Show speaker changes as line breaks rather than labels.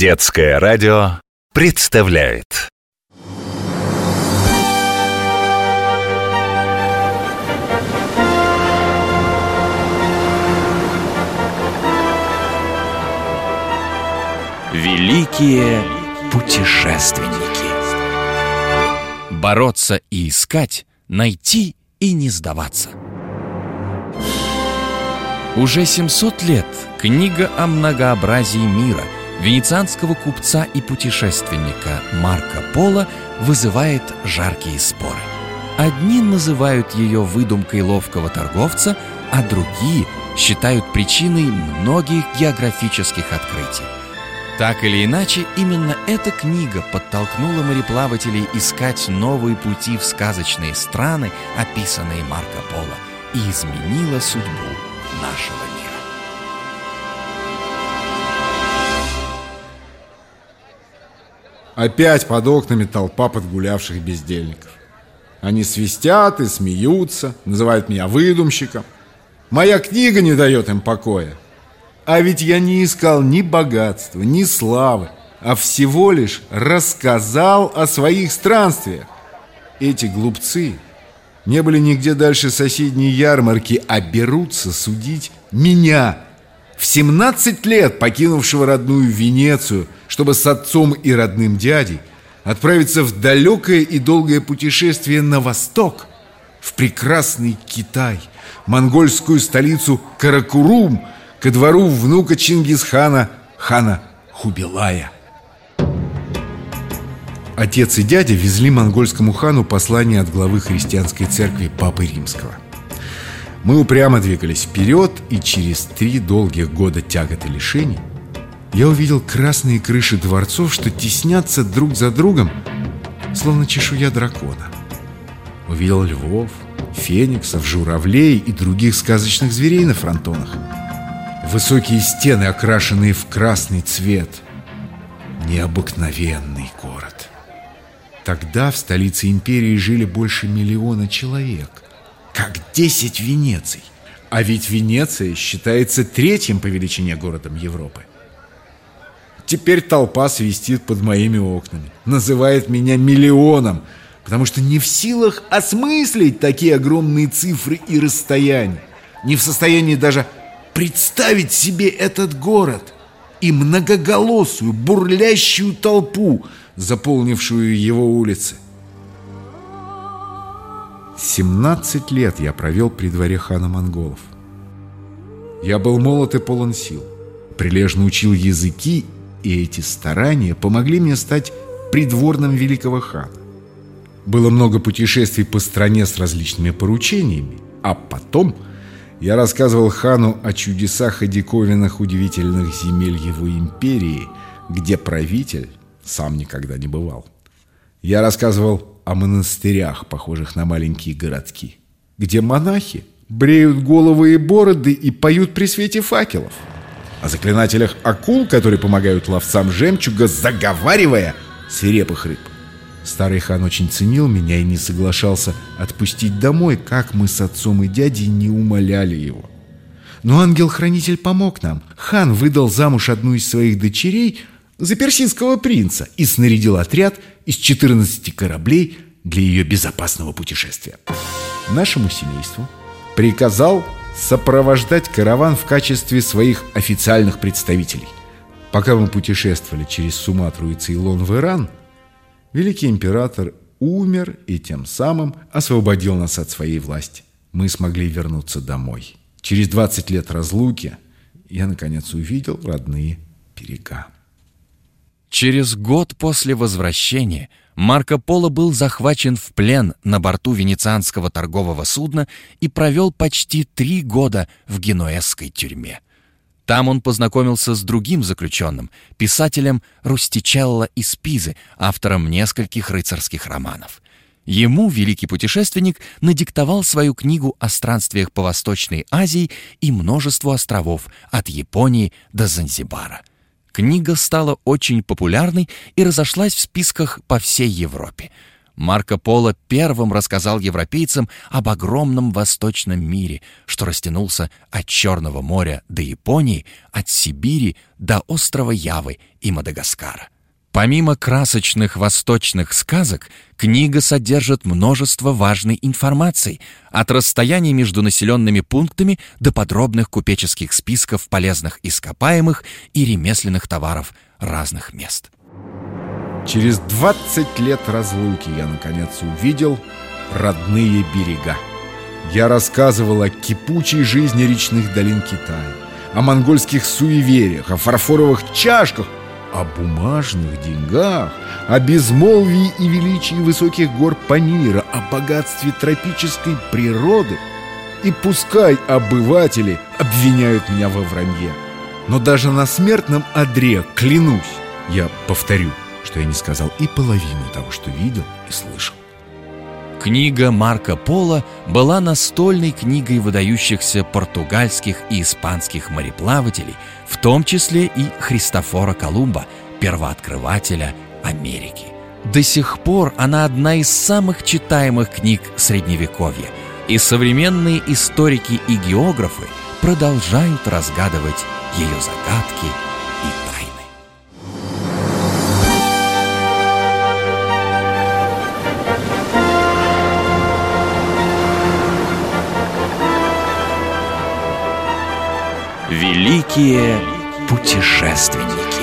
Детское радио представляет. Великие путешественники. Бороться и искать, найти и не сдаваться. Уже 700 лет книга о многообразии мира – венецианского купца и путешественника Марко Поло вызывает жаркие споры. Одни называют ее выдумкой ловкого торговца, а другие считают причиной многих географических открытий. Так или иначе, именно эта книга подтолкнула мореплавателей искать новые пути в сказочные страны, описанные Марко Поло, и изменила судьбу нашего мира.
Опять под окнами толпа подгулявших бездельников. Они свистят и смеются, называют меня выдумщиком. Моя книга не дает им покоя. А ведь я не искал ни богатства, ни славы, а всего лишь рассказал о своих странствиях. Эти глупцы не были нигде дальше соседней ярмарки, а берутся судить меня – в 17 лет покинувшего родную Венецию, чтобы с отцом и родным дядей отправиться в далекое и долгое путешествие на восток, в прекрасный Китай, монгольскую столицу Каракурум, ко двору внука Чингисхана, хана Хубилая. Отец и дядя везли монгольскому хану послание от главы христианской церкви Папы Римского – мы упрямо двигались вперед, и через три долгих года тягот и лишений я увидел красные крыши дворцов, что теснятся друг за другом, словно чешуя дракона. Увидел львов, фениксов, журавлей и других сказочных зверей на фронтонах. Высокие стены, окрашенные в красный цвет. Необыкновенный город. Тогда в столице империи жили больше миллиона человек – как 10 Венеций. А ведь Венеция считается третьим по величине городом Европы. Теперь толпа свистит под моими окнами, называет меня миллионом, потому что не в силах осмыслить такие огромные цифры и расстояния, не в состоянии даже представить себе этот город и многоголосую, бурлящую толпу, заполнившую его улицы. 17 лет я провел при дворе хана монголов. Я был молод и полон сил, прилежно учил языки, и эти старания помогли мне стать придворным великого хана. Было много путешествий по стране с различными поручениями, а потом я рассказывал хану о чудесах и диковинах удивительных земель его империи, где правитель сам никогда не бывал. Я рассказывал о монастырях, похожих на маленькие городки, где монахи бреют головы и бороды и поют при свете факелов. О заклинателях акул, которые помогают ловцам жемчуга, заговаривая свирепых рыб. Старый хан очень ценил меня и не соглашался отпустить домой, как мы с отцом и дядей не умоляли его. Но ангел-хранитель помог нам. Хан выдал замуж одну из своих дочерей за персидского принца и снарядил отряд из 14 кораблей для ее безопасного путешествия. Нашему семейству приказал сопровождать караван в качестве своих официальных представителей. Пока мы путешествовали через Суматру и Цейлон в Иран, великий император умер и тем самым освободил нас от своей власти. Мы смогли вернуться домой. Через 20 лет разлуки я, наконец, увидел родные берега.
Через год после возвращения Марко Поло был захвачен в плен на борту венецианского торгового судна и провел почти три года в генуэзской тюрьме. Там он познакомился с другим заключенным, писателем Рустичелло из Пизы, автором нескольких рыцарских романов. Ему великий путешественник надиктовал свою книгу о странствиях по Восточной Азии и множеству островов от Японии до Занзибара. Книга стала очень популярной и разошлась в списках по всей Европе. Марко Поло первым рассказал европейцам об огромном восточном мире, что растянулся от Черного моря до Японии, от Сибири до острова Явы и Мадагаскара. Помимо красочных восточных сказок, книга содержит множество важной информации, от расстояний между населенными пунктами до подробных купеческих списков полезных ископаемых и ремесленных товаров разных мест.
Через 20 лет разлуки я, наконец, увидел родные берега. Я рассказывал о кипучей жизни речных долин Китая, о монгольских суевериях, о фарфоровых чашках, о бумажных деньгах, о безмолвии и величии высоких гор Памира, о богатстве тропической природы. И пускай обыватели обвиняют меня во вранье, но даже на смертном одре клянусь, я повторю, что я не сказал и половину того, что видел и слышал.
Книга Марко Поло была настольной книгой выдающихся португальских и испанских мореплавателей, в том числе и Христофора Колумба, первооткрывателя Америки. До сих пор она одна из самых читаемых книг Средневековья, и современные историки и географы продолжают разгадывать ее загадки Великие путешественники.